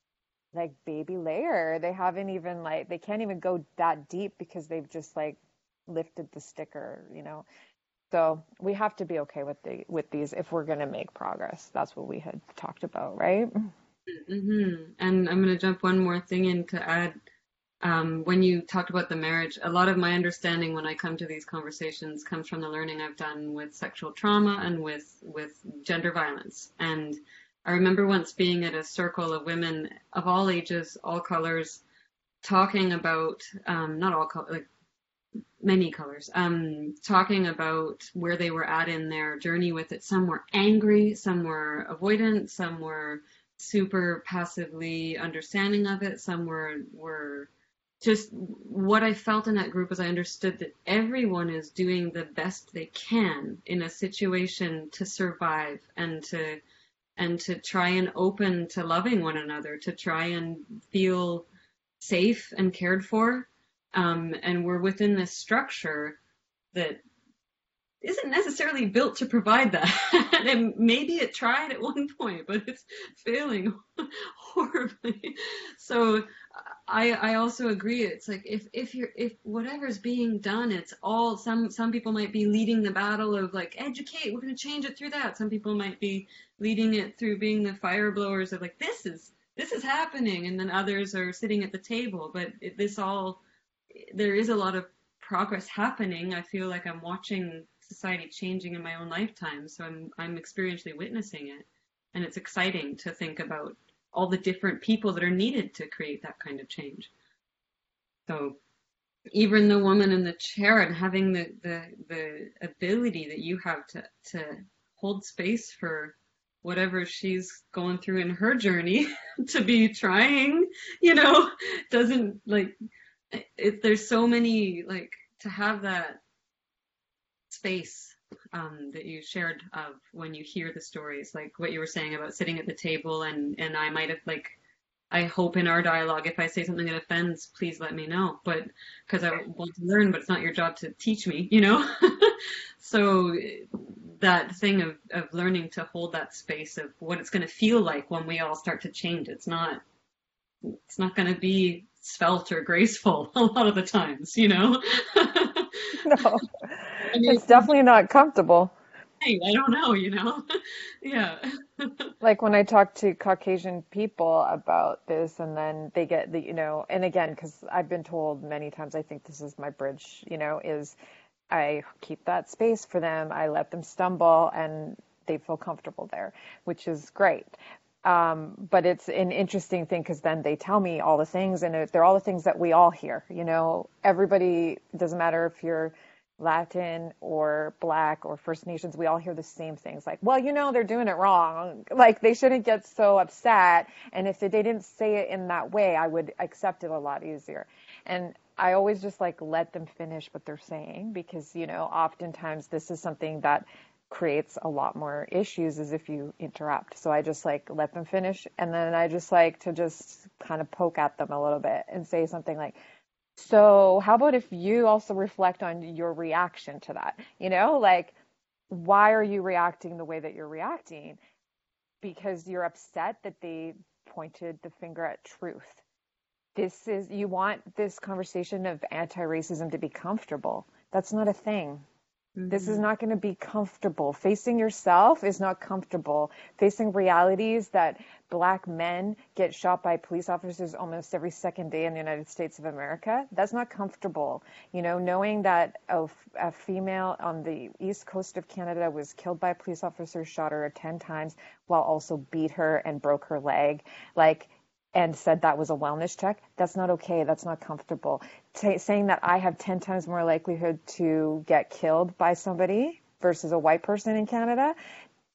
like baby layer they haven't even like they can't even go that deep because they've just like lifted the sticker you know so we have to be okay with the with these if we're going to make progress that's what we had talked about right mm-hmm. and i'm going to jump one more thing in to add um, when you talked about the marriage, a lot of my understanding when I come to these conversations comes from the learning I've done with sexual trauma and with with gender violence. And I remember once being at a circle of women of all ages, all colors, talking about um, not all colors, like many colors, um, talking about where they were at in their journey with it. Some were angry, some were avoidant, some were super passively understanding of it, some were were just what I felt in that group was I understood that everyone is doing the best they can in a situation to survive and to and to try and open to loving one another, to try and feel safe and cared for. Um, and we're within this structure that isn't necessarily built to provide that. and maybe it tried at one point, but it's failing horribly. So I I also agree. It's like if if you're if whatever's being done, it's all some some people might be leading the battle of like educate. We're going to change it through that. Some people might be leading it through being the fire blowers of like this is this is happening, and then others are sitting at the table. But it, this all there is a lot of progress happening. I feel like I'm watching society changing in my own lifetime, so I'm I'm experientially witnessing it, and it's exciting to think about all the different people that are needed to create that kind of change. So even the woman in the chair and having the, the, the ability that you have to, to hold space for whatever she's going through in her journey to be trying, you know, doesn't like, it, there's so many, like, to have that space um, that you shared of when you hear the stories, like what you were saying about sitting at the table, and and I might have like, I hope in our dialogue, if I say something that offends, please let me know, but because I want to learn, but it's not your job to teach me, you know. so that thing of of learning to hold that space of what it's going to feel like when we all start to change. It's not it's not going to be svelte or graceful a lot of the times, you know. no it's definitely not comfortable. I don't know, you know? yeah. like when I talk to Caucasian people about this, and then they get the, you know, and again, because I've been told many times, I think this is my bridge, you know, is I keep that space for them. I let them stumble and they feel comfortable there, which is great. Um, but it's an interesting thing because then they tell me all the things, and they're all the things that we all hear. You know, everybody doesn't matter if you're Latin or Black or First Nations, we all hear the same things like, well, you know, they're doing it wrong. Like, they shouldn't get so upset. And if they didn't say it in that way, I would accept it a lot easier. And I always just like let them finish what they're saying because, you know, oftentimes this is something that creates a lot more issues is if you interrupt. So I just like let them finish. And then I just like to just kind of poke at them a little bit and say something like, so, how about if you also reflect on your reaction to that? You know, like, why are you reacting the way that you're reacting? Because you're upset that they pointed the finger at truth. This is, you want this conversation of anti racism to be comfortable. That's not a thing. Mm-hmm. This is mm-hmm. not going to be comfortable. Facing yourself is not comfortable. Facing realities that black men get shot by police officers almost every second day in the United States of America, that's not comfortable. You know, knowing that a, a female on the east coast of Canada was killed by police officers, shot her 10 times while also beat her and broke her leg. Like, and said that was a wellness check. That's not okay. That's not comfortable. T- saying that I have 10 times more likelihood to get killed by somebody versus a white person in Canada,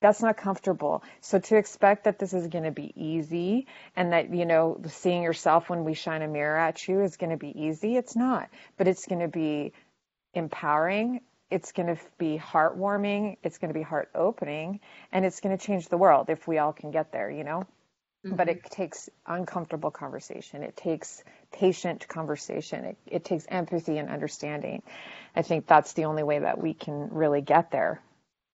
that's not comfortable. So to expect that this is going to be easy and that, you know, seeing yourself when we shine a mirror at you is going to be easy, it's not. But it's going to be empowering. It's going to be heartwarming. It's going to be heart opening. And it's going to change the world if we all can get there, you know? Mm-hmm. But it takes uncomfortable conversation. It takes patient conversation. It, it takes empathy and understanding. I think that's the only way that we can really get there